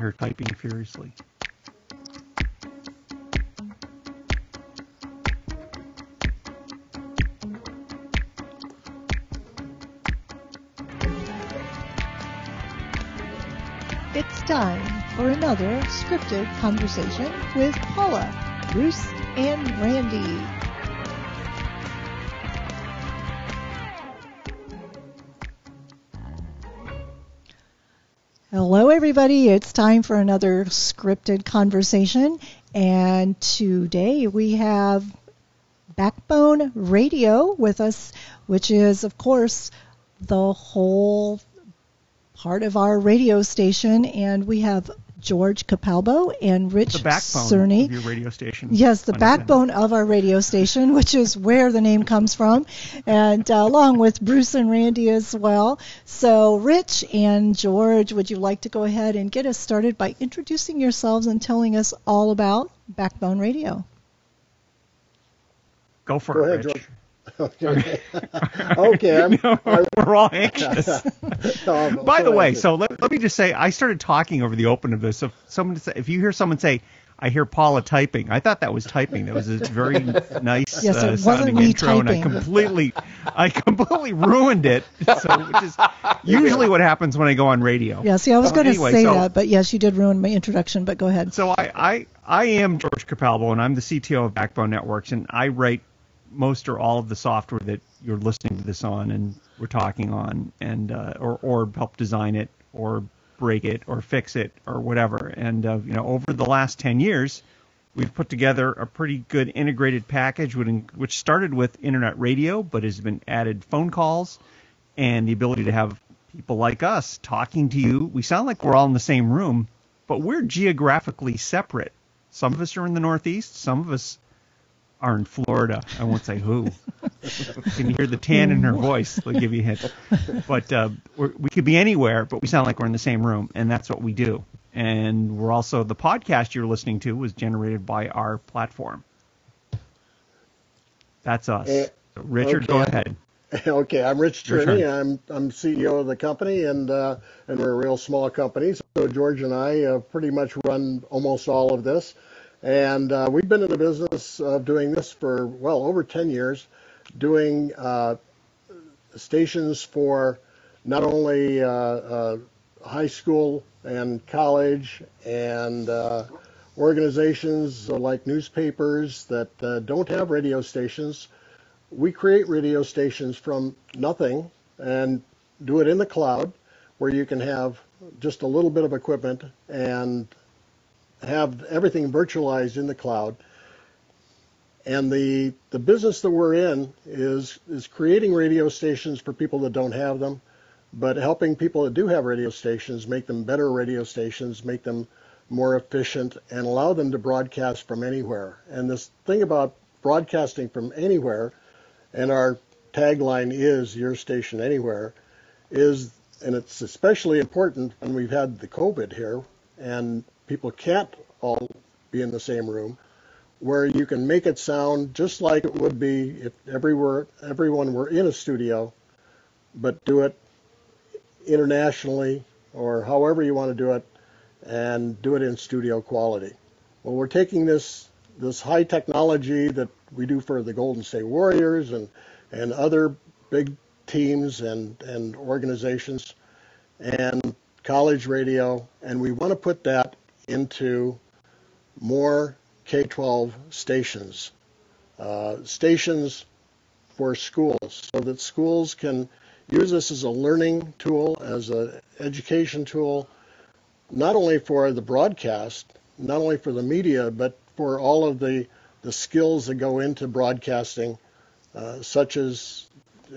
You're typing furiously. It's time for another scripted conversation with Paula, Bruce, and Randy. Hello, everybody. It's time for another scripted conversation. And today we have Backbone Radio with us, which is, of course, the whole part of our radio station. And we have George Capalbo and Rich The backbone Cerny. of your radio station. Yes, the Understand. backbone of our radio station, which is where the name comes from, and uh, along with Bruce and Randy as well. So, Rich and George, would you like to go ahead and get us started by introducing yourselves and telling us all about Backbone Radio? Go for Go it, ahead, Rich. George. Okay. okay. I'm, No, I- we're all anxious. um, By the way, anxious. so let, let me just say, I started talking over the open of this. If someone, say, if you hear someone say, "I hear Paula typing," I thought that was typing. That was a very nice Yes, uh, sounding me intro, and I completely, I completely ruined it. So, which is usually what happens when I go on radio. Yeah, see, I was going to Anyway, say so- that, but yes, you did ruin my introduction, but go ahead. So I, I, I am George Capalbo, and I'm the CTO of Backbone Networks, and I write most or all of the software that you're listening to this on, and we're talking on, and uh, or or help design it, or break it, or fix it, or whatever. And uh, you know, over the last ten years, we've put together a pretty good integrated package, which, which started with internet radio, but has been added phone calls, and the ability to have people like us talking to you. We sound like we're all in the same room, but we're geographically separate. Some of us are in the Northeast, some of us are in Florida. I won't say who. you can hear the tan in her voice. They'll give you a hint. But uh, we could be anywhere, but we sound like we're in the same room, and that's what we do. And we're also the podcast you're listening to was generated by our platform. That's us. So Richard, go ahead. okay, I'm Rich turn. I'm I'm CEO of the company, and uh, and we're a real small company. So George and I uh, pretty much run almost all of this, and uh, we've been in the business of doing this for well over 10 years, doing uh, stations for not only uh, uh, high school and college and uh, organizations like newspapers that uh, don't have radio stations. We create radio stations from nothing and do it in the cloud where you can have just a little bit of equipment and have everything virtualized in the cloud. And the the business that we're in is is creating radio stations for people that don't have them, but helping people that do have radio stations make them better radio stations, make them more efficient, and allow them to broadcast from anywhere. And this thing about broadcasting from anywhere, and our tagline is "Your Station Anywhere," is and it's especially important when we've had the COVID here and people can't all be in the same room where you can make it sound just like it would be if everywhere everyone were in a studio, but do it internationally or however you want to do it, and do it in studio quality. Well, we're taking this this high technology that we do for the Golden State Warriors and and other big teams and and organizations and college radio, and we want to put that into more K-12 stations, uh, stations for schools, so that schools can use this as a learning tool, as an education tool, not only for the broadcast, not only for the media, but for all of the, the skills that go into broadcasting, uh, such as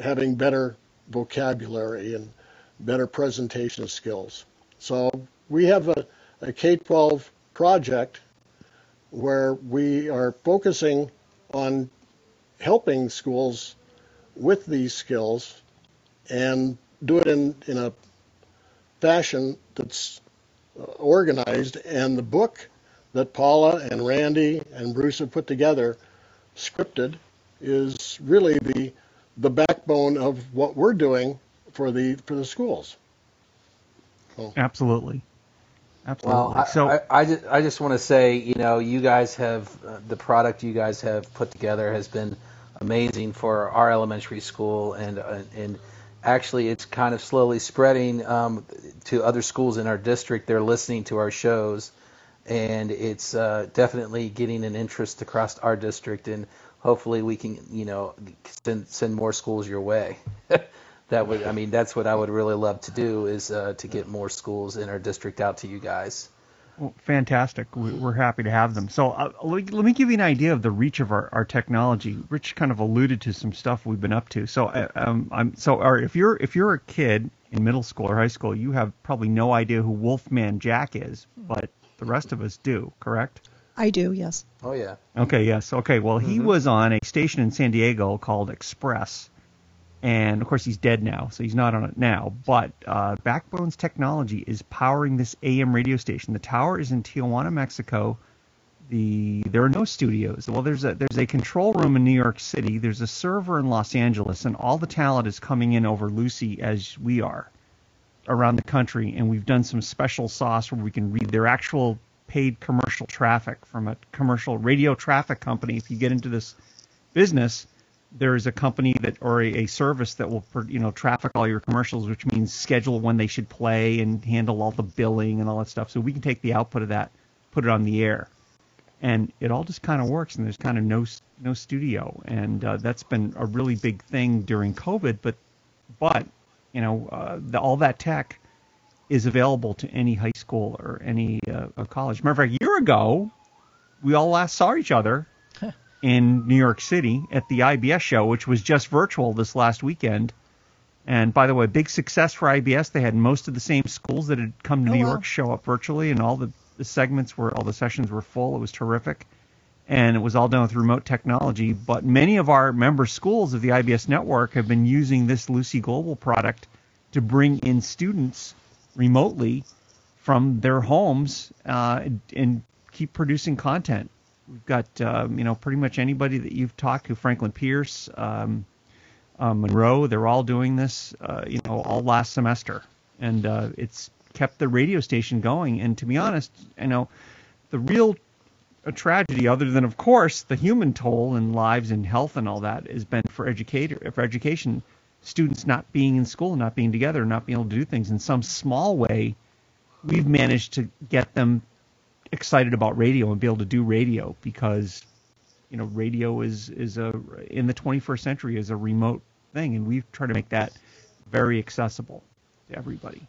having better vocabulary and better presentation skills. So we have a, a K-12 project where we are focusing on helping schools with these skills and do it in, in a fashion that's uh, organized. And the book that Paula and Randy and Bruce have put together, scripted, is really the the backbone of what we're doing for the for the schools. Absolutely. Absolutely. Well, I, so I, I, just, I just want to say, you know, you guys have uh, the product you guys have put together has been amazing for our elementary school, and uh, and actually it's kind of slowly spreading um, to other schools in our district. They're listening to our shows, and it's uh, definitely getting an interest across our district, and hopefully we can, you know, send send more schools your way. that would, I mean, that's what I would really love to do is uh, to get more schools in our district out to you guys. Well, fantastic. We're happy to have them. So uh, let me give you an idea of the reach of our, our technology. Rich kind of alluded to some stuff we've been up to. So uh, um, I'm so if you're if you're a kid in middle school or high school, you have probably no idea who Wolfman Jack is, but the rest of us do, correct? I do, yes. Oh yeah. Okay, yes. Okay. Well, he mm-hmm. was on a station in San Diego called Express and of course he's dead now, so he's not on it now. But uh, Backbone's technology is powering this AM radio station. The tower is in Tijuana, Mexico. The there are no studios. Well, there's a there's a control room in New York City. There's a server in Los Angeles, and all the talent is coming in over Lucy as we are around the country. And we've done some special sauce where we can read their actual paid commercial traffic from a commercial radio traffic company. If you get into this business, there is a company that or a, a, service that will you know traffic all your commercials, which means schedule when they should play and handle all the billing and all that stuff. So we can take the output of that, put it on the air, and it all just kind of works. And there's kind of no no studio, and uh, that's been a really big thing during COVID. But but you know uh, the, all that tech is available to any high school or any uh, college. Fact, a year ago, we all last saw each other in New York City at the IBS show, which was just virtual this last weekend. And by the way, big success for IBS. They had most of the same schools that had come to oh, New wow. York show up virtually, and all the, the segments were, all the sessions were full. It was terrific. And it was all done with remote technology. But many of our member schools of the IBS network have been using this Lucy Global product to bring in students remotely from their homes uh, and keep producing content. We've got um, you know pretty much anybody that you've talked to, Franklin Pierce, um, uh, Monroe. They're all doing this, uh, you know, all last semester, and uh, it's kept the radio station going. And to be honest, you know, the real tragedy, other than of course the human toll in lives and health and all that, has been for educator for education students not being in school, not being together, not being able to do things in some small way. We've managed to get them excited about radio and be able to do radio because you know radio is is a in the 21st century is a remote thing and we've tried to make that very accessible to everybody.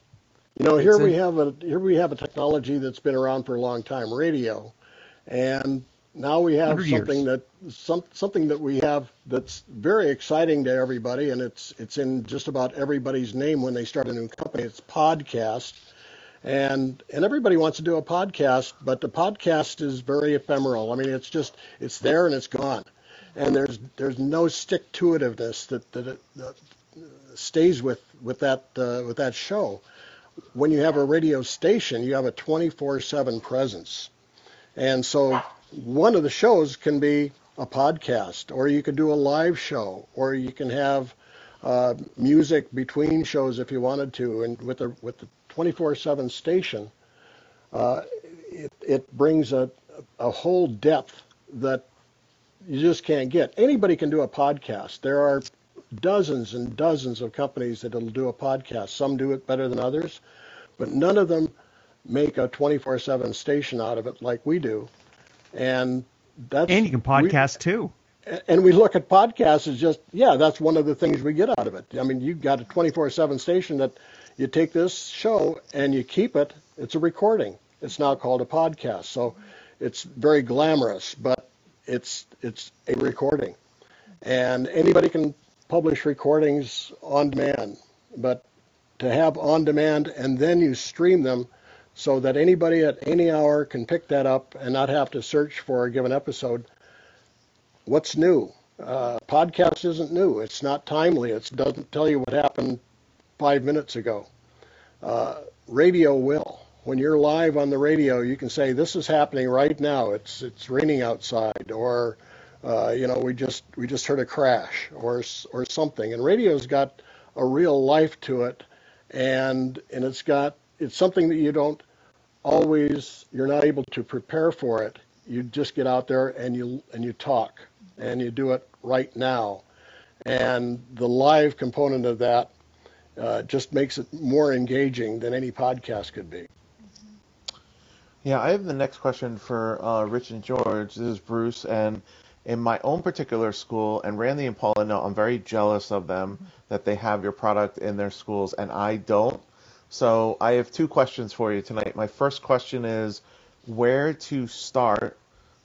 You know, here we have a here we have a technology that's been around for a long time, radio, and now we have something years. that some, something that we have that's very exciting to everybody, and it's it's in just about everybody's name when they start a new company. It's podcast, and and everybody wants to do a podcast, but the podcast is very ephemeral. I mean, it's just it's there and it's gone, and there's there's no stick to itiveness that that, that stays with with that uh, with that show. When you have a radio station, you have a 24/7 presence, and so one of the shows can be a podcast, or you could do a live show, or you can have uh, music between shows if you wanted to, and with the with the 24/7 station, uh, it, it brings a, a whole depth that you just can't get. Anybody can do a podcast. There are dozens and dozens of companies that will do a podcast. Some do it better than others, but none of them make a 24/7 station out of it like we do. And that's and you can podcast we, too. And we look at podcasts as just yeah, that's one of the things we get out of it. I mean, you've got a 24/7 station that you take this show and you keep it. It's a recording. It's now called a podcast. So it's very glamorous, but it's it's a recording, and anybody can publish recordings on demand. But to have on demand and then you stream them so that anybody at any hour can pick that up and not have to search for a given episode. What's new? Uh, podcast isn't new. It's not timely. It doesn't tell you what happened five minutes ago. Uh, radio will. When you're live on the radio, you can say, "This is happening right now. It's it's raining outside," or uh, you know, we just we just heard a crash, or or something. And radio's got a real life to it, and and it's got it's something that you don't always you're not able to prepare for it. You just get out there and you and you talk and you do it right now. And the live component of that uh, just makes it more engaging than any podcast could be. Yeah, I have the next question for uh, Rich and George. This is Bruce, and in my own particular school, and Randy and Paula know I'm very jealous of them that they have your product in their schools, and I don't. So I have two questions for you tonight. My first question is where to start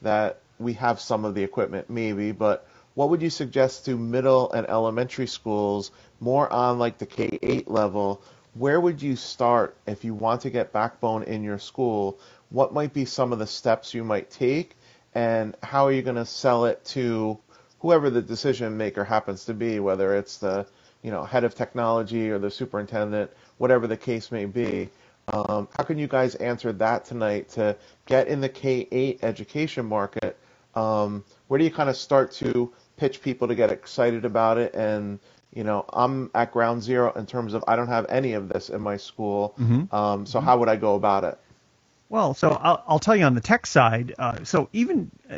that we have some of the equipment, maybe, but what would you suggest to middle and elementary schools, more on like the K 8 level? Where would you start if you want to get Backbone in your school? what might be some of the steps you might take, and how are you going to sell it to whoever the decision maker happens to be, whether it's the you know head of technology or the superintendent, whatever the case may be. Um, how can you guys answer that tonight to get in the K8 education market? Um, where do you kind of start to pitch people to get excited about it? And you know, I'm at ground zero in terms of I don't have any of this in my school. Mm-hmm. Um, so mm-hmm. how would I go about it? Well, so I'll, I'll tell you on the tech side. Uh, so even uh,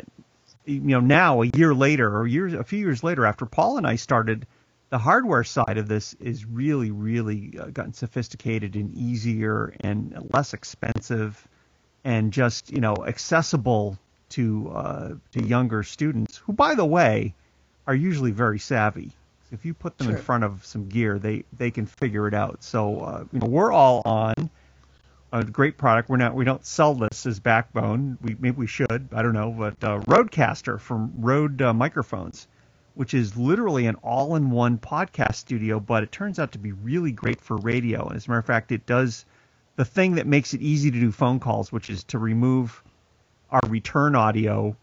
you know now, a year later, or years, a few years later, after Paul and I started, the hardware side of this is really, really uh, gotten sophisticated and easier and less expensive, and just you know accessible to uh, to younger students, who, by the way, are usually very savvy. If you put them sure. in front of some gear, they they can figure it out. So uh, you know we're all on a great product. We're not we don't sell this as Backbone. We maybe we should. I don't know, but uh, Rodecaster from Rode uh, Microphones, which is literally an all-in-one podcast studio, but it turns out to be really great for radio. And As a matter of fact, it does the thing that makes it easy to do phone calls, which is to remove our return audio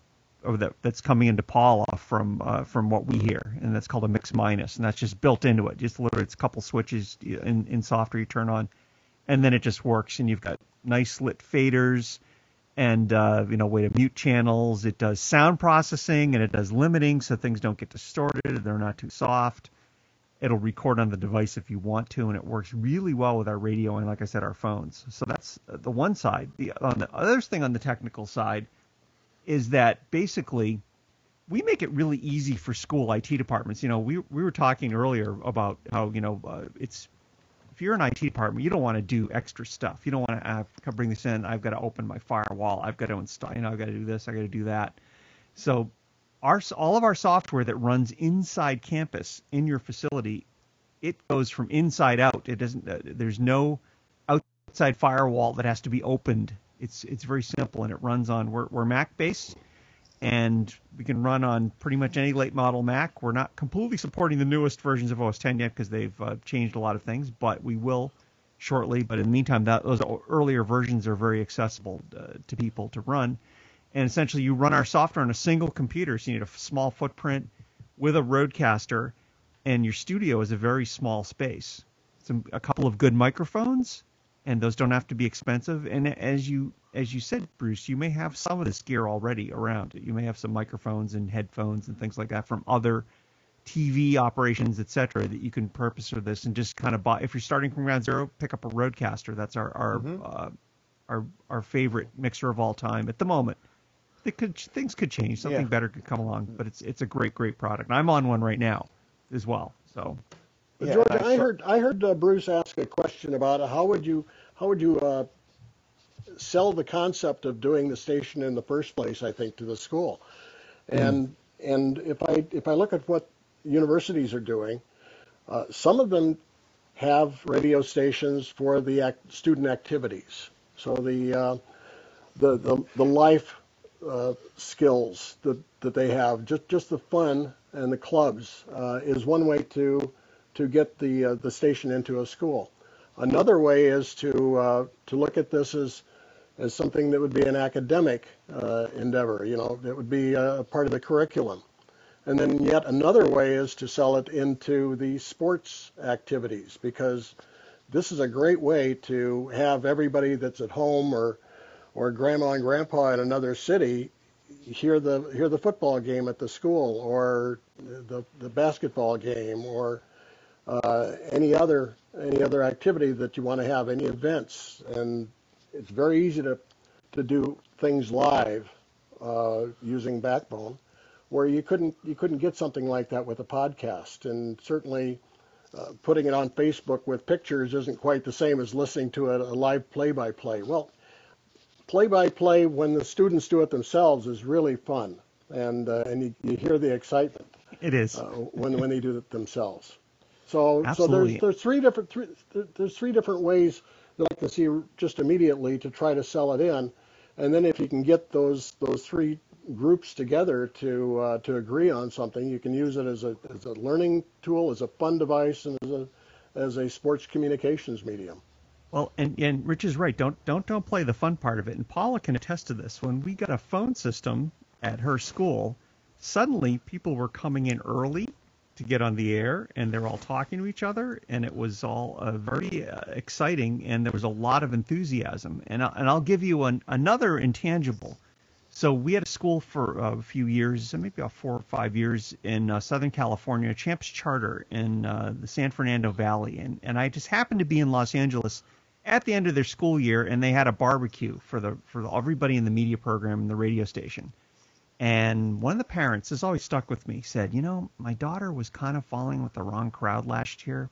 that, that's coming into Paula from uh, from what we hear, and that's called a mix minus, and that's just built into it. Just literally, it's a couple switches in, in software you turn on and then it just works. And you've got nice lit faders and uh, you know way to mute channels. It does sound processing and it does limiting so things don't get distorted. They're not too soft. It'll record on the device if you want to, and it works really well with our radio and, like I said, our phones. So that's the one side. The on the other thing on the technical side is that basically we make it really easy for school IT departments. You know, we we were talking earlier about how you know uh, it's if you're an IT department, you don't want to do extra stuff. You don't want to uh, bring this in. I've got to open my firewall. I've got to install. You know, I've got to do this. I've got to do that. So, our all of our software that runs inside campus in your facility, it goes from inside out. It doesn't. Uh, there's no outside firewall that has to be opened. It's it's very simple and it runs on. We're, we're Mac based and we can run on pretty much any late model Mac. We're not completely supporting the newest versions of OS 10 yet because they've uh, changed a lot of things, but we will shortly. But in the meantime, that, those earlier versions are very accessible uh, to people to run. And essentially, you run our software on a single computer, so you need a small footprint with a Rodecaster, and your studio is a very small space. Some a couple of good microphones, and those don't have to be expensive. And as you as you said, Bruce, you may have some of this gear already around. You may have some microphones and headphones and things like that from other TV operations, etc., that you can purpose for this and just kind of buy. If you're starting from ground zero, pick up a Rodecaster. That's our our mm-hmm. uh, our our favorite mixer of all time at the moment. Could, things could change. Something yeah. better could come along, but it's it's a great great product. I'm on one right now as well. So. Yeah, George, I, I heard I heard uh, Bruce ask a question about how would you how would you uh, sell the concept of doing the station in the first place, I think, to the school. Mm. And and if I if I look at what universities are doing, uh, some of them have radio stations for the act, student activities. So the uh, the, the the life uh, skills that that they have, just just the fun and the clubs, uh, is one way to to get the uh, the station into a school. Another way is to uh, to look at this as as something that would be an academic uh, endeavor. You know, it would be a part of the curriculum. And then yet another way is to sell it into the sports activities because this is a great way to have everybody that's at home or or grandma and grandpa in another city hear the hear the football game at the school or the the basketball game or uh, any other any other activity that you want to have any events and it's very easy to to do things live uh, using Backbone, where you couldn't you couldn't get something like that with a podcast, and certainly. Uh, putting it on Facebook with pictures isn't quite the same as listening to a, a live play-by-play. Well, play-by-play when the students do it themselves is really fun, and uh, and you, you hear the excitement. It is uh, when when they do it themselves. So Absolutely. so there's there's three different three, there's three different ways that I can see just immediately to try to sell it in, and then if you can get those those three groups together to uh, to agree on something, you can use it as a as a learning tool, as a fun device, and as a as a sports communications medium. Well, and, and Rich is right. Don't don't don't play the fun part of it. And Paula can attest to this. When we got a phone system at her school, suddenly people were coming in early to get on the air, and they're all talking to each other, and it was all uh, very uh, exciting, and there was a lot of enthusiasm. And I, and I'll give you an, another intangible. So we had a school for a few years, maybe about four or five years in uh, Southern California, Champs Charter in uh, the San Fernando Valley, and and I just happened to be in Los Angeles at the end of their school year, and they had a barbecue for the for the, everybody in the media program and the radio station. And one of the parents, this always stuck with me, said, "You know, my daughter was kind of falling with the wrong crowd last year,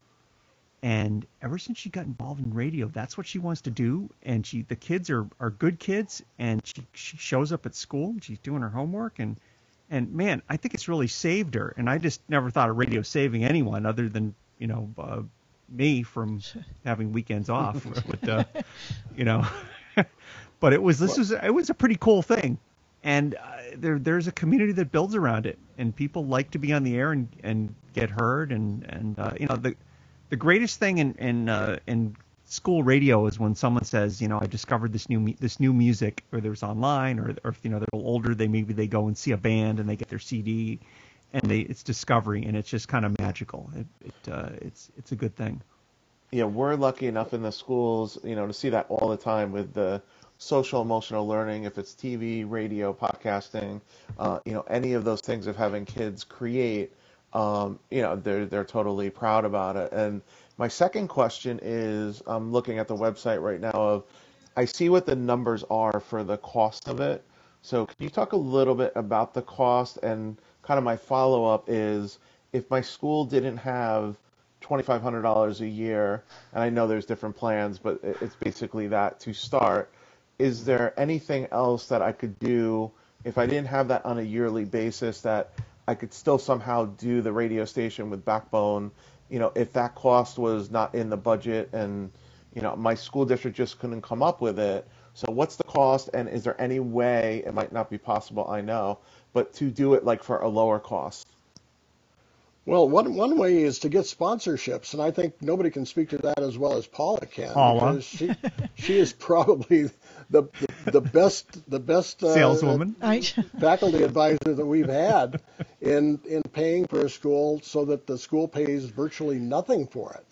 and ever since she got involved in radio, that's what she wants to do. And she, the kids are are good kids, and she she shows up at school, and she's doing her homework, and and man, I think it's really saved her. And I just never thought of radio saving anyone other than you know uh, me from having weekends off. but uh, you know, but it was this was it was a pretty cool thing, and uh, there there's a community that builds around it, and people like to be on the air and and get heard, and and uh, you know the the greatest thing in in uh, in school radio is when someone says, you know, I discovered this new this new music, or there's online, or or if you know they're older, they maybe they go and see a band and they get their CD, and they it's discovery, and it's just kind of magical. It, it uh, it's it's a good thing. Yeah, we're lucky enough in the schools, you know, to see that all the time with the social emotional learning. If it's TV, radio, podcasting, uh, you know, any of those things of having kids create, um, you know, they're they're totally proud about it. And my second question is, I'm looking at the website right now of, I see what the numbers are for the cost of it. So can you talk a little bit about the cost and kind of my follow up is if my school didn't have $2,500 a year, and I know there's different plans, but it's basically that to start. Is there anything else that I could do if I didn't have that on a yearly basis that I could still somehow do the radio station with Backbone? You know, if that cost was not in the budget and, you know, my school district just couldn't come up with it. So what's the cost and is there any way, it might not be possible, I know, but to do it like for a lower cost? Well, one one way is to get sponsorships, and I think nobody can speak to that as well as Paula can. Paula. because she she is probably the the, the best the best uh, Saleswoman. I, faculty advisor that we've had in in paying for a school so that the school pays virtually nothing for it,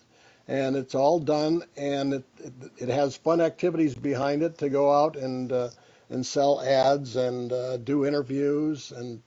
and it's all done, and it it, it has fun activities behind it to go out and uh, and sell ads and uh, do interviews and.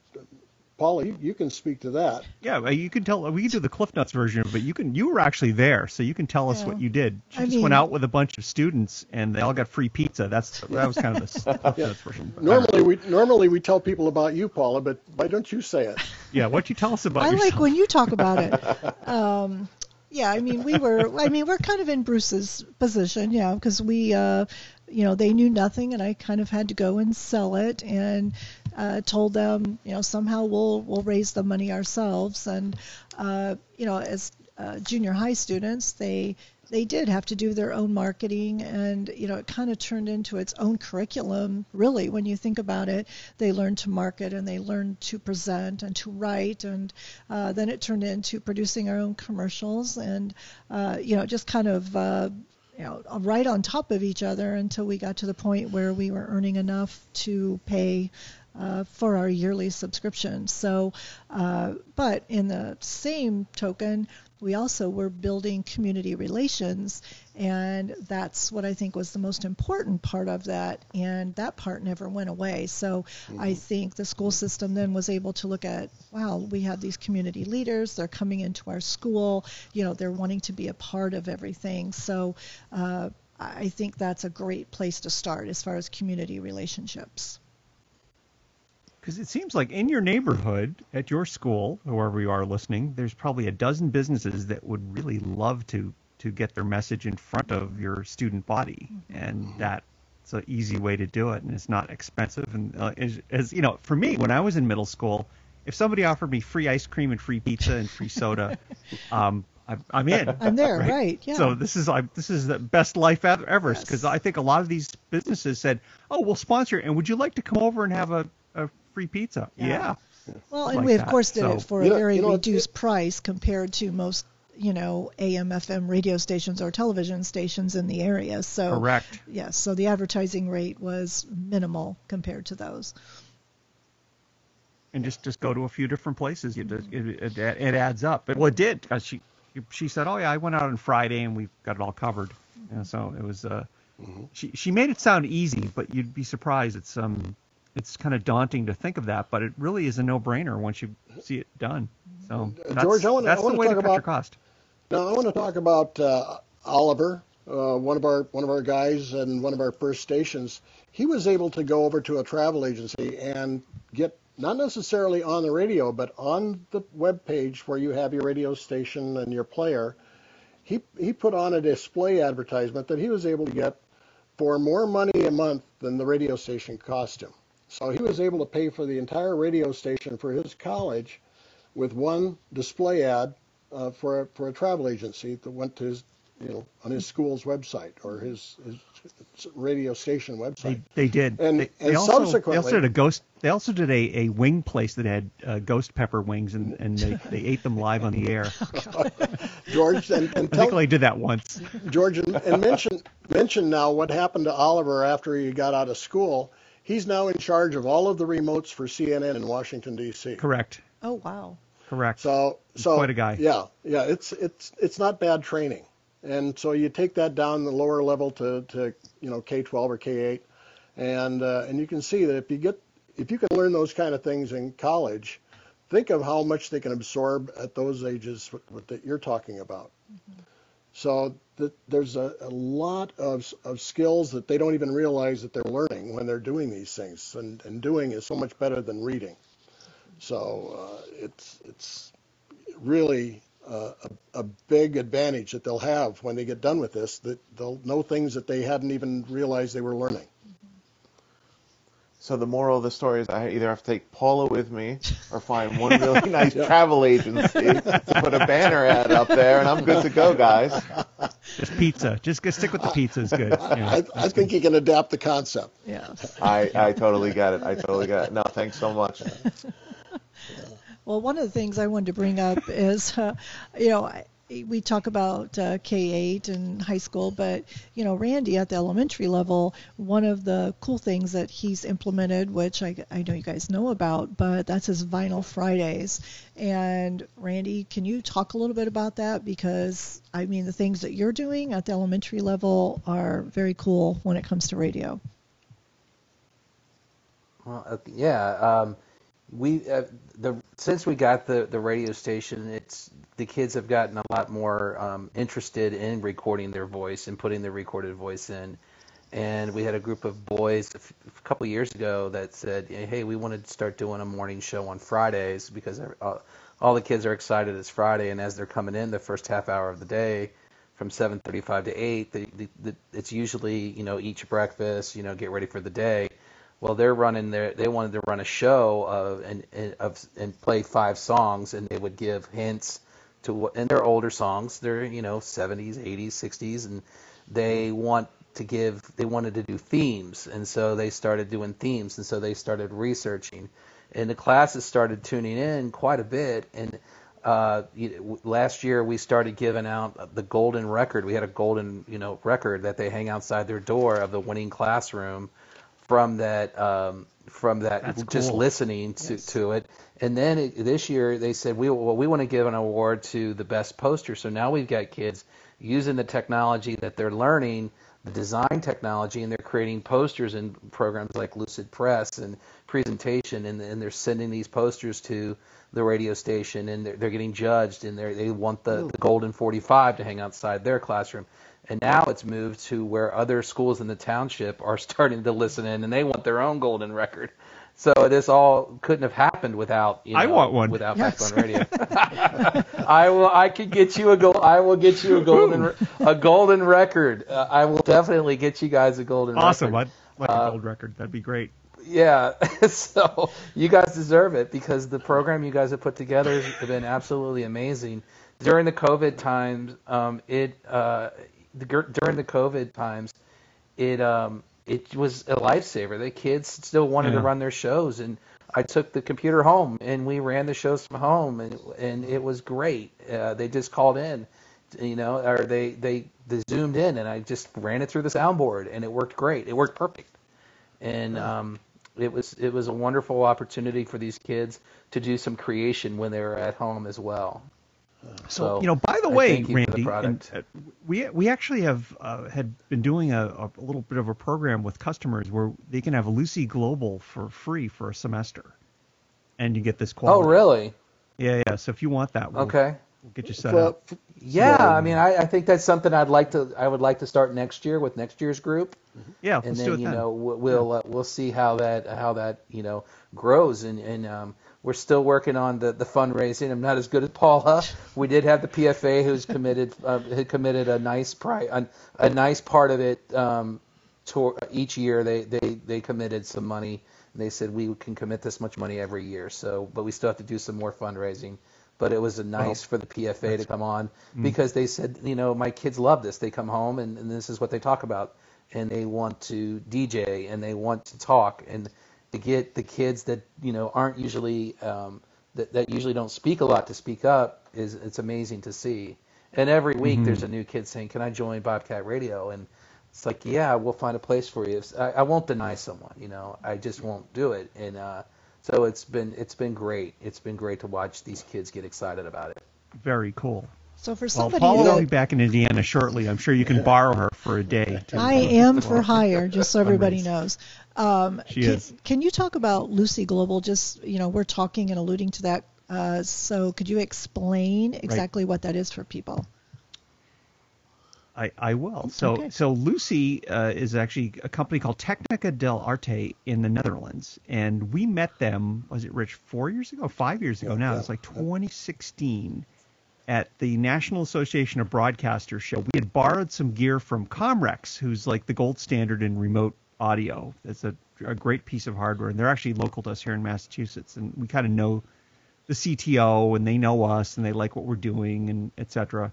Paula, you, you can speak to that. Yeah, you can tell. We can do the Cliff Notes version, but you can. You were actually there, so you can tell us Yeah. what you did. She I just mean- went out with a bunch of students, and they all got free pizza. That's that was kind of the Cliff Notes version. Normally we normally we tell people about you, Paula, but why don't you say it? Yeah, why don't you tell us about I yourself? like when you talk about it. Um, yeah, I mean, we were, I mean, we're kind of in Bruce's position, yeah, because we, uh, you know, they knew nothing, and I kind of had to go and sell it, and uh, told them, you know, somehow we'll we'll raise the money ourselves, and uh, you know, as uh, junior high students, they they did have to do their own marketing and you know it kind of turned into its own curriculum really when you think about it. They learned to market and they learned to present and to write and uh, then it turned into producing our own commercials and uh, you know just kind of uh, you know right on top of each other until we got to the point where we were earning enough to pay uh, for our yearly subscription. So, uh, but in the same token, we also were building community relations, and that's what I think was the most important part of that, and that part never went away. So I think the school system then was able to look at, wow, we have these community leaders, they're coming into our school, you know, they're wanting to be a part of everything. So uh, I think that's a great place to start as far as community relationships. Because it seems like in your neighborhood, at your school, whoever you are listening, there's probably a dozen businesses that would really love to to get their message in front of your student body, and that's an easy way to do it, and it's not expensive. And uh, as, as you know, for me, when I was in middle school, if somebody offered me free ice cream and free pizza and free soda, um, I'm, I'm in. I'm there, right? Yeah. So this is I, this is the best life ever Yes. because I think a lot of these businesses said, "Oh, we'll sponsor it, and would you like to come over and have a, a free pizza?" Yeah. Yeah. Well, like and we of that. course did So- it for a know- very you know, it- reduced price compared to most, you know, AM, FM radio stations or television stations in the area. So Correct. Yes, so the advertising rate was minimal compared to those. and just just go to a few different places. It it, it, it adds up. But well, it did. 'cause she she said, "Oh yeah, I went out on Friday and we got it all covered." And so it was. Uh, she she made it sound easy, but you'd be surprised. It's um it's kind of daunting to think of that, but it really is a no-brainer once you see it done. So that's, George, I wanna- that's I way to talk your about- cost. Now I want to talk about uh, Oliver, uh, one of our one of our guys and one of our first stations. He was able to go over to a travel agency and get not necessarily on the radio, but on the web page where you have your radio station and your player. He he put on a display advertisement that he was able to get for more money a month than the radio station cost him. So he was able to pay for the entire radio station for his college with one display ad uh, for a, for a travel agency that went to his you know on his school's website or his, his radio station website. They, they did. And- they, and they also, They also did a ghost. They also did a, a wing place that had uh, ghost pepper wings, and, and they, they ate them live on the air. George and, and I think tell, I did that once. George and, and mention mention now what happened to Oliver after he got out of school. He's now in charge of all of the remotes for CNN in Washington D.C. Correct. Oh wow. Correct. So so Quite a guy. Yeah, yeah. It's it's it's not bad training, and so you take that down the lower level to, to you know K12 or K8, and uh, and you can see that if you get if you can learn those kind of things in college, think of how much they can absorb at those ages what, what that you're talking about. So there's a, a lot of of skills that they don't even realize that they're learning when they're doing these things, and and doing is so much better than reading. So uh, it's it's really uh, a, a big advantage that they'll have when they get done with this. That they'll know things that they hadn't even realized they were learning. So the moral of the story is I either have to take Paula with me or find one really nice travel agency to put a banner ad up there, and I'm good to go, guys. Just pizza. Just stick with the pizza is good. Yeah. I, I think you can adapt the concept. Yes. I, I totally get it. I totally get it. No, thanks so much. Well, one of the things I wanted to bring up is, uh, you know, I- we talk about uh, K8 and high school, but you know, Randy at the elementary level, one of the cool things that he's implemented, which I, I know you guys know about, but that's his Vinyl Fridays. And Randy, can you talk a little bit about that? Because I mean, the things that you're doing at the elementary level are very cool when it comes to radio. Well, yeah. Um, we uh, the since we got the the radio station, it's the kids have gotten a lot more um, interested in recording their voice and putting their recorded voice in. And we had a group of boys a, f- a couple years ago that said, "Hey, we want to start doing a morning show on Fridays because all, all the kids are excited it's Friday, and as they're coming in the first half hour of the day, from 7:35 to 8, the, the, the, it's usually you know eat your breakfast, you know get ready for the day. Well, they're running their they wanted to run a show of and, and of and play five songs, and they would give hints to what and they're older songs. They're you know 70s, 80s, 60s, and they want to give they wanted to do themes, and so they started doing themes, and so they started researching, and the classes started tuning in quite a bit, and uh, last year we started giving out the golden record. We had a golden, you know, record that they hang outside their door of the winning classroom from that um, from that That's just cool. listening to, Yes. to it. And then it, this year they said we well, we want to give an award to the best poster. So now we've got kids using the technology that they're learning, the design technology, and they're creating posters in programs like Lucid Press and presentation, and, and they're sending these posters to the radio station, and they're, they're getting judged, and they they want the, the golden 45 to hang outside their classroom. And now it's moved to where other schools in the township are starting to listen in, and they want their own golden record. So this all couldn't have happened without you know, I want one. without Yes. Backbone Radio. I will. I could get you a gold. I will get you a golden a golden record. Uh, I will definitely get you guys a golden Awesome. record. I'd like Uh, a gold record. That'd be great. Yeah, so you guys deserve it because the program you guys have put together has been absolutely amazing. During the COVID times, um, it uh, the, during the COVID times, it um, it was a lifesaver. The kids still wanted to run their shows, and I took the computer home and we ran the shows from home, and and it was great. Uh, they just called in, you know, or they they they zoomed in, and I just ran it through the soundboard, and it worked great. It worked perfect and um, it was it was a wonderful opportunity for these kids to do some creation when they were at home as well. So you know, by the I way, for the Randy, and, uh, we we actually have uh, had been doing a, a little bit of a program with customers where they can have Lucy Global for free for a semester, and you get this quality. Oh, really? Yeah, yeah. So if you want that, we'll, Okay. We'll get you set Well, up. Yeah, I mean, I, I think that's something I'd like to I would like to start next year with next year's group. Yeah, and then you then. know we'll we'll, uh, we'll see how that how that you know grows and and um, we're still working on the the fundraising. I'm not as good as Paula. We did have the PFA who's committed uh, had committed a nice pri a, a nice part of it um, to each year they they they committed some money. And they said we can commit this much money every year. So but we still have to do some more fundraising. But it was a nice for the PFA to come on because they said, you know, my kids love this. They come home and, and this is what they talk about and they want to DJ and they want to talk and to get the kids that you know aren't usually um, that, that usually don't speak a lot to speak up is it's amazing to see. And every week there's a new kid saying, "Can I join Bobcat Radio?" And it's like, yeah, we'll find a place for you. I, I won't deny someone, you know, I just won't do it. And uh, so it's been it's been great. It's been great to watch these kids get excited about it. Very cool. So for Well, somebody Paula will be back in Indiana shortly. I'm sure you can borrow her for a day. to- I am for hire, just so everybody knows. Um, She can, is. Can you talk about Lucy Global? Just you know, we're talking and alluding to that. Uh, so could you explain exactly what that is for people? I, I will. So Okay. so Lucy uh, is actually a company called Technica del Arte in the Netherlands, and we met them. Was it Rich four years ago? Five years ago now. Yeah. It's like 2016 at the National Association of Broadcasters show. We had borrowed some gear from Comrex, who's like the gold standard in remote audio. It's a, a great piece of hardware, and they're actually local to us here in Massachusetts, and we kind of know the CTO, and they know us, and they like what we're doing, and et cetera.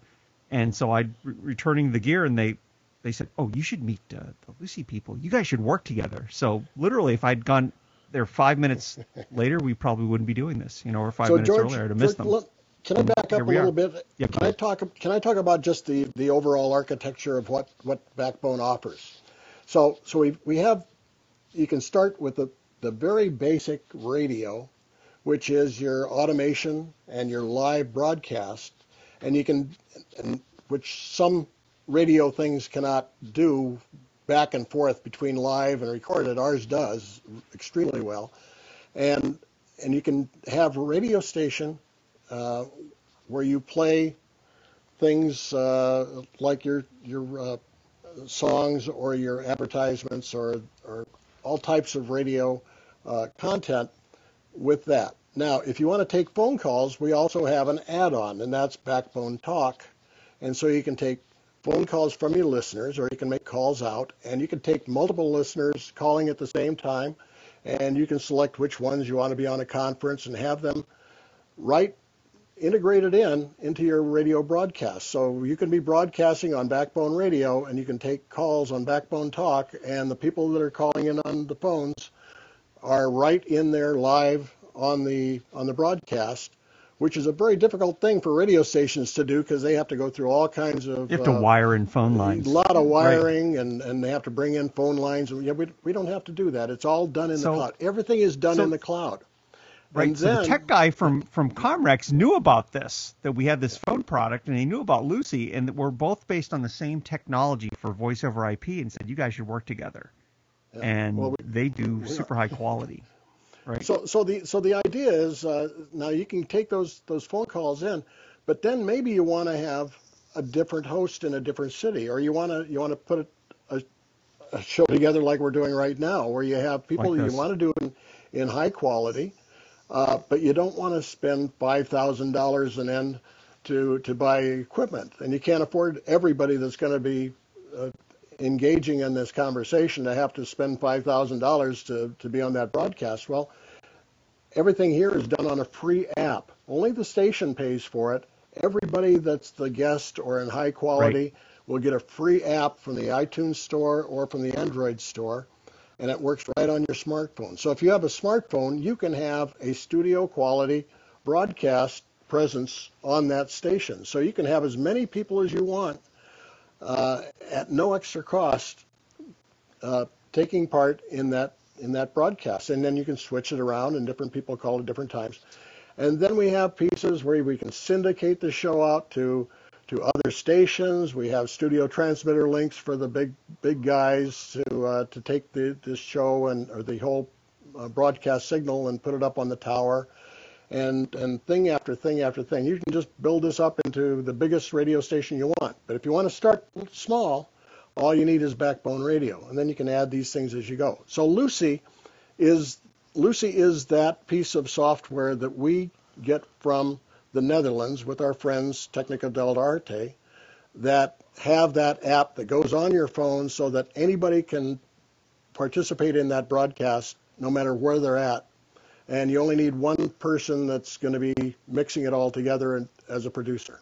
And so I re- returning the gear, and they they said, "Oh, you should meet uh, the Lucy people. You guys should work together." So literally, if I'd gone there five minutes later, we probably wouldn't be doing this, you know, or five so minutes George, earlier, have missed George, them. look, can I back up a little are. bit? Yeah, can I talk? Can I talk about just the, the overall architecture of what, what Backbone offers? So so we we have you can start with the the very basic radio, which is your automation and your live broadcast, and you can and which some radio things cannot do back and forth between live and recorded. Ours does extremely well, and and you can have a radio station uh, where you play things uh, like your your uh, songs or your advertisements or or all types of radio uh, content with that. Now, if you want to take phone calls, we also have an add-on, and that's Backbone Talk, and so you can take phone calls from your listeners, or you can make calls out, and you can take multiple listeners calling at the same time, and you can select which ones you want to be on a conference and have them right integrated in into your radio broadcast. So you can be broadcasting on Backbone Radio and you can take calls on Backbone Talk and the people that are calling in on the phones are right in there live on the on the broadcast, which is a very difficult thing for radio stations to do because they have to go through all kinds of You have to uh, wire in phone lines. a lot of wiring and, and they have to bring in phone lines. Yeah, we, we don't have to do that. It's all done in So- the cloud. Everything is done so- in the cloud. Right. And so the tech guy from from Comrex knew about this, that we had this phone product, and he knew about Lucy, and that we're both based on the same technology for voice over IP, and said you guys should work together. And Well, we- they do super high quality. Right. So, so the so the idea is uh, now you can take those those phone calls in, but then maybe you want to have a different host in a different city, or you want to you want to put a, a, a, show together like we're doing right now, where you have people like you want to do in, in high quality, uh, but you don't want to spend five thousand dollars an end to to buy equipment, and you can't afford everybody that's going to be uh, engaging in this conversation to have to spend five thousand dollars to to be on that broadcast. Well, everything here is done on a free app. Only the station pays for it. Everybody that's the guest or in high quality right. will get a free app from the iTunes store or from the Android store, and it works right on your smartphone. So if you have a smartphone, you can have a studio quality broadcast presence on that station. So you can have as many people as you want uh, at no extra cost uh, taking part in that in that broadcast, and then you can switch it around, and different people call at different times. And then we have pieces where we can syndicate the show out to to other stations. We have studio transmitter links for the big big guys to uh, to take the this show and or the whole uh, broadcast signal and put it up on the tower. And and thing after thing after thing, you can just build this up into the biggest radio station you want. But if you want to start small, all you need is backbone radio, and then you can add these things as you go. So LUCI is LUCI is that piece of software that we get from the Netherlands with our friends Technica del Arte that have that app that goes on your phone so that anybody can participate in that broadcast no matter where they're at. And you only need one person that's going to be mixing it all together as a producer.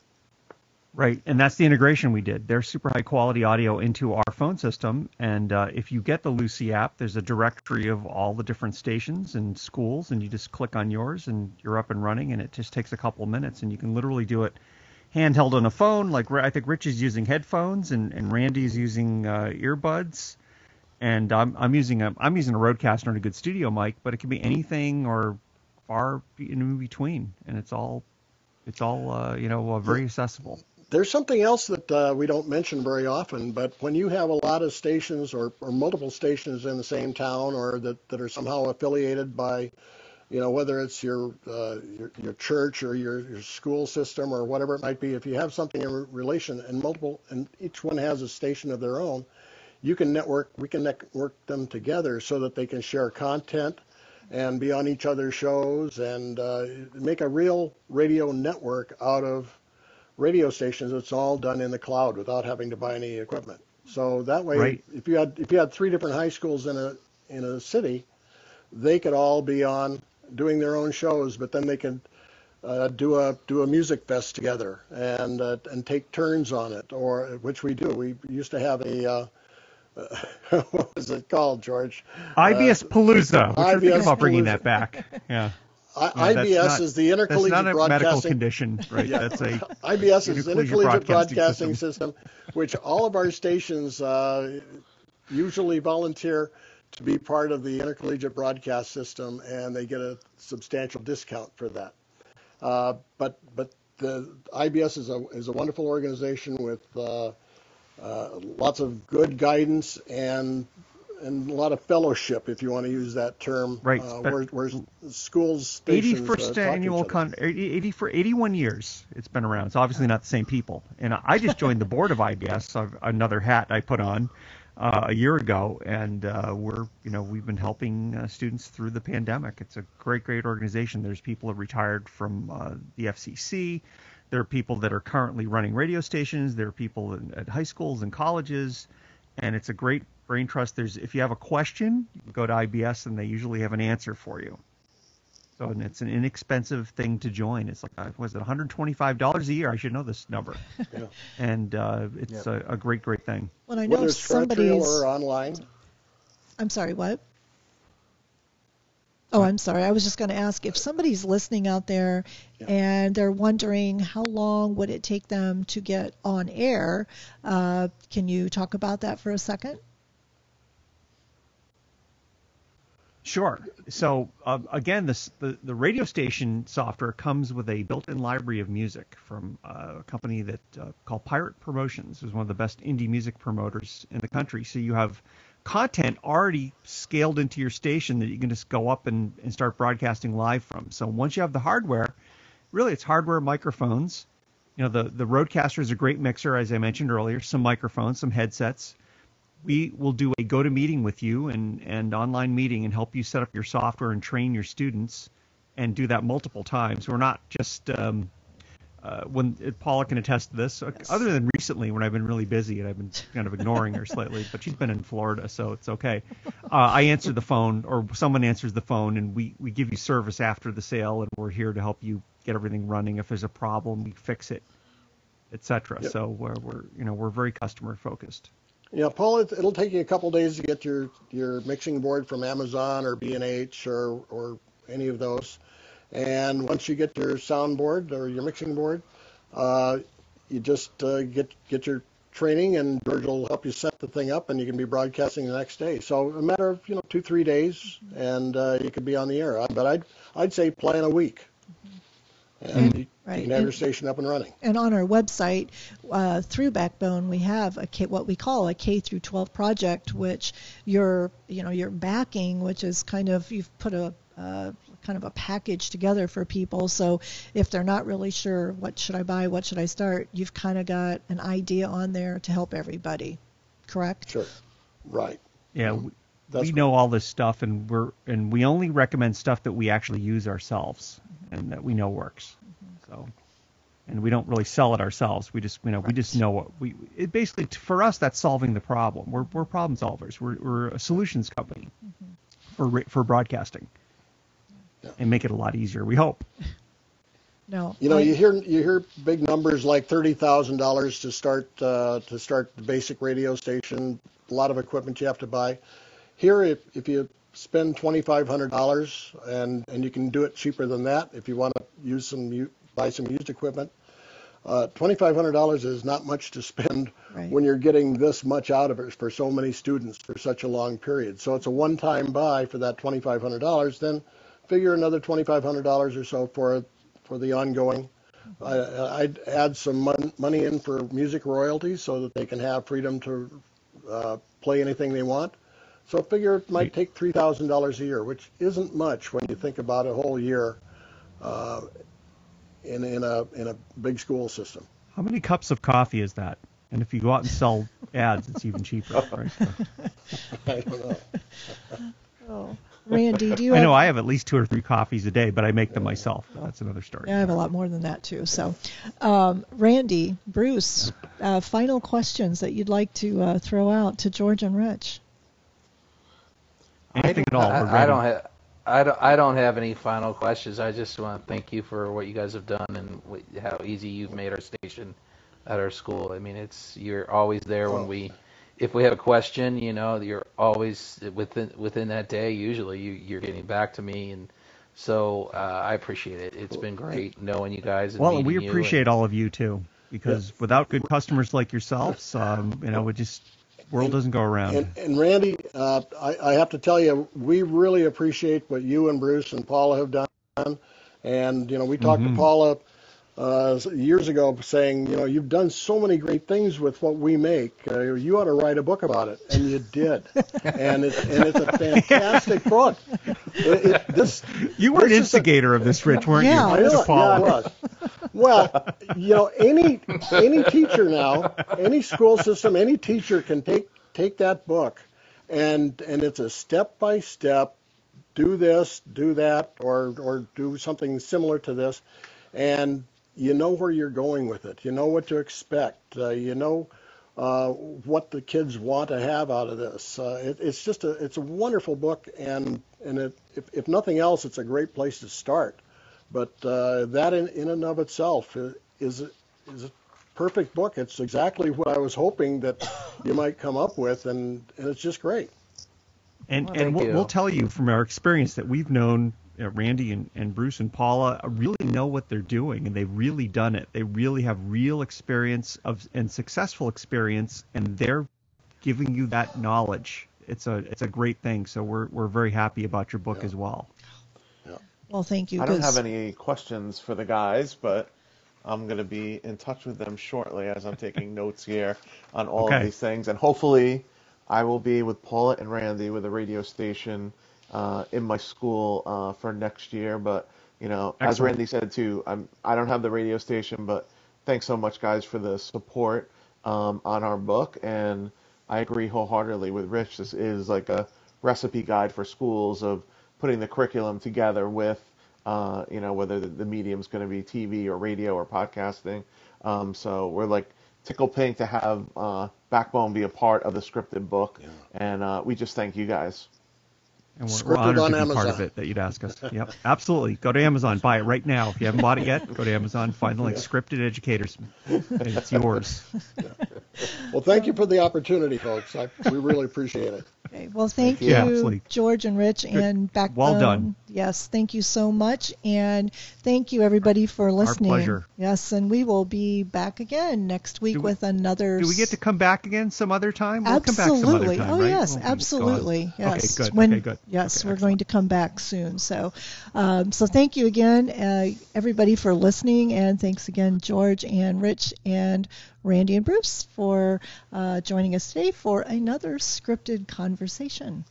Right, and that's the integration we did. There's super high quality audio into our phone system, and uh, if you get the LUCI app, there's a directory of all the different stations and schools, and you just click on yours, and you're up and running, and it just takes a couple of minutes, and you can literally do it handheld on a phone. Like I think Rich is using headphones, and and Randy's using uh, earbuds, and I'm I'm using a I'm using a Rodecaster and a good studio mic, but it can be anything or far in between, and it's all it's all uh, you know uh, very accessible. There's something else that uh, we don't mention very often, but when you have a lot of stations or, or multiple stations in the same town or that, that are somehow affiliated by, you know, whether it's your, uh, your, your church or your, your school system or whatever it might be, if you have something in relation and multiple, and each one has a station of their own, you can network, we can network them together so that they can share content and be on each other's shows and uh, make a real radio network out of radio stations, it's all done in the cloud without having to buy any equipment. So that way, right. if you had if you had three different high schools in a in a city, they could all be on doing their own shows, but then they could uh, do a do a music fest together and uh, and take turns on it, or which we do. We used to have a uh, what was it called, George? IBS Palooza. Which IBS thinking about bringing that back. Yeah. I, IBS not, is the intercollegiate that's not a broadcasting medical condition, right? yeah. That's a IBS is the intercollegiate broadcasting, system. system. which all of our stations uh, usually volunteer to be part of the intercollegiate broadcast system, and they get a substantial discount for that. Uh, but but the IBS is a is a wonderful organization with uh, uh lots of good guidance and and a lot of fellowship, if you want to use that term. Right. Uh, where, where schools, stations, 81st uh, annual con, 80, for 81 years it's been around. It's obviously not the same people. And I just joined the board of IBS, another hat I put on uh, a year ago, and uh, we're you know we've been helping uh, students through the pandemic. It's a great great organization. There's people who retired from uh, the FCC. There are people that are currently running radio stations. There are people in, at high schools and colleges, and it's a great Brain Trust, there's if you have a question, you go to IBS and they usually have an answer for you. So and it's an inexpensive thing to join. It's like uh, was it 125 dollars a year? I should know this number. Yeah. And uh, it's yeah. a, a, great, great thing. Well, I know Whether somebody's or online. I'm sorry, what? Oh, I'm sorry. I was just going to ask if somebody's listening out there yeah. and they're wondering how long would it take them to get on air. Uh, can you talk about that for a second? Sure. So uh, again, this, the the radio station software comes with a built-in library of music from uh, a company that uh, called Pirate Promotions, who's one of the best indie music promoters in the country. So you have content already scaled into your station that you can just go up and, and start broadcasting live from. So once you have the hardware, really it's hardware, microphones, You know, the the Rodecaster is a great mixer, as I mentioned earlier. Some microphones, some headsets. We will do a go to meeting with you and and online meeting and help you set up your software and train your students, and do that multiple times. We're not just um, uh, when uh, Paula can attest to this. Yes. Other than recently, when I've been really busy and I've been kind of ignoring her slightly, but she's been in Florida, so it's okay. Uh, I answer the phone, or someone answers the phone, and we we give you service after the sale, and we're here to help you get everything running. If there's a problem, we fix it, etc. Yep. So we're, we're you know we're very customer focused. Yeah, Paul, it'll take you a couple days to get your your mixing board from Amazon or B&H or or any of those. And once you get your soundboard or your mixing board, uh, you just uh, get get your training, and George will help you set the thing up, and you can be broadcasting the next day. So a matter of you know two three days, and uh, you could be on the air. But I'd I'd say plan a week. And you, right. you can have and, your station up and running. And on our website, uh, through Backbone, we have a K, what we call a K through 12 project, which you're, you know, you're backing, which is kind of you've put a uh, kind of a package together for people. So if they're not really sure what should I buy, what should I start, you've kind of got an idea on there to help everybody. Correct? Sure. Right. Yeah. We, we know all this stuff, and we're and we only recommend stuff that we actually use ourselves mm-hmm. and that we know works. Mm-hmm. So, and we don't really sell it ourselves. We just you know right. we just know what we. It basically for us that's solving the problem. We're we're problem solvers. We're we're a solutions company mm-hmm. for for broadcasting and make it a lot easier. We hope. No. You know, I, you hear you hear big numbers like thirty thousand dollars to start uh, to start the basic radio station. A lot of equipment you have to buy. Here, if if you spend twenty five hundred dollars and and you can do it cheaper than that if you want to use some buy some used equipment. Uh, $2,500 is not much to spend right. when you're getting this much out of it for so many students for such a long period. So it's a one-time buy for that $2,500. Then figure another $2,500 or so for for the ongoing. I, would add some mon- money in for music royalties so that they can have freedom to uh, play anything they want. So figure it might take three thousand dollars a year, which isn't much when you think about a whole year uh, in in a in a big school system. How many cups of coffee is that? And if you go out and sell ads, it's even cheaper, right? I don't know. oh. Randy, do you? I have, know I have at least two or three coffees a day, but I make them myself. That's another story. Yeah, I have a lot more than that too. So, um, Randy, Bruce, uh, final questions that you'd like to uh, throw out to George and Rich? Anything at all? I, I don't have. I don't, I don't have any final questions. I just want to thank you for what you guys have done and how easy you've made our station at our school. I mean, it's you're always there when we if we have a question, you know, you're always within within that day. Usually, you, you're getting back to me, and so uh, I appreciate it. It's been great knowing you guys. well, we appreciate and, all of you too, because yeah. without good customers like yourselves, um, you know, it just world doesn't go around. And, and Randy, uh, I, I have to tell you, we really appreciate what you and Bruce and Paula have done. And you know, we talked mm-hmm. to Paula uh, years ago saying, you know, you've done so many great things with what we make. Uh, you ought to write a book about it, and you did. and, it, and it's a fantastic book. It, it, this, you were this an instigator a, of this, Rich, weren't yeah, you? I yeah, I was. Well, you know, any any teacher now, any school system, any teacher can take take that book, and and it's a step by step. Do this, do that, or or do something similar to this, and you know where you're going with it. You know what to expect. Uh, you know uh, what the kids want to have out of this. Uh, it, it's just a it's a wonderful book, and and it, if, if nothing else, it's a great place to start. But uh, that in, in and of itself is is a perfect book. It's exactly what I was hoping that you might come up with, and, and it's just great. And well, and we'll, we'll, tell you from our experience that we've known uh, Randy and, and Bruce and Paula really know what they're doing, and they've really done it. They really have real experience of and successful experience, and they're giving you that knowledge. It's a it's a great thing. So we're we're very happy about your book yeah. as well. Yeah. Well, thank you. I don't have any questions for the guys, but I'm going to be in touch with them shortly as I'm taking notes here on all okay. of these things, and hopefully I will be with Paula and Randy with a radio station uh, in my school uh, for next year. But you know, Excellent. as Randy said too, I'm I don't have the radio station, but thanks so much, guys, for the support um, on our book. And I agree wholeheartedly with Rich. This is like a recipe guide for schools of putting the curriculum together with, uh, you know, whether the, the medium is going to be TV or radio or podcasting. Um, so we're like tickled pink to have uh, Backbone be a part of the scripted book, Yeah. and uh, we just thank you guys. And we're, we're Scripted honored on to be part of Amazon. it that you'd ask us. Yep, absolutely. Go to Amazon, buy it right now. If you haven't bought it yet, go to Amazon, find the link, Scripted Educators, and it's yours. Well, thank you for the opportunity, folks. I, we really appreciate it. Okay, well, thank you. you, absolutely. George and Rich and Backbone. Well done. Yes, thank you so much, and thank you everybody for listening. Our pleasure. Yes, and we will be back again next week we- with another. Do we get to come back again some other time? We'll come back absolutely. some other time, oh right? yes, Won't absolutely. gone. Yes. Okay, good. When, okay, good. Yes, Okay, we're excellent. going to come back soon. So, um, so thank you again, uh, everybody, for listening, and thanks again, George and Rich and Randy and Bruce for uh, joining us today for another scripted conversation.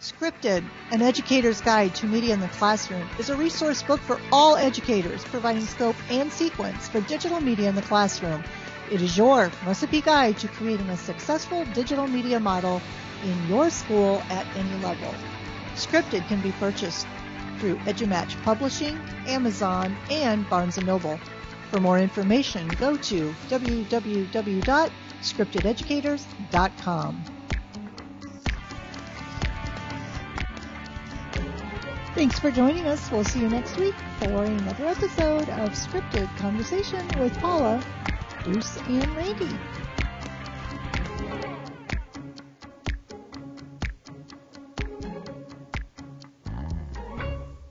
Scripted, an educator's guide to media in the classroom, is a resource book for all educators, providing scope and sequence for digital media in the classroom. It is your recipe guide to creating a successful digital media model in your school at any level. Scripted can be purchased through EduMatch Publishing, Amazon, and Barnes & Noble. For more information, go to www.scriptededucators.com. Thanks for joining us. We'll see you next week for another episode of Scripted Conversation with Paula, Bruce, and Randy.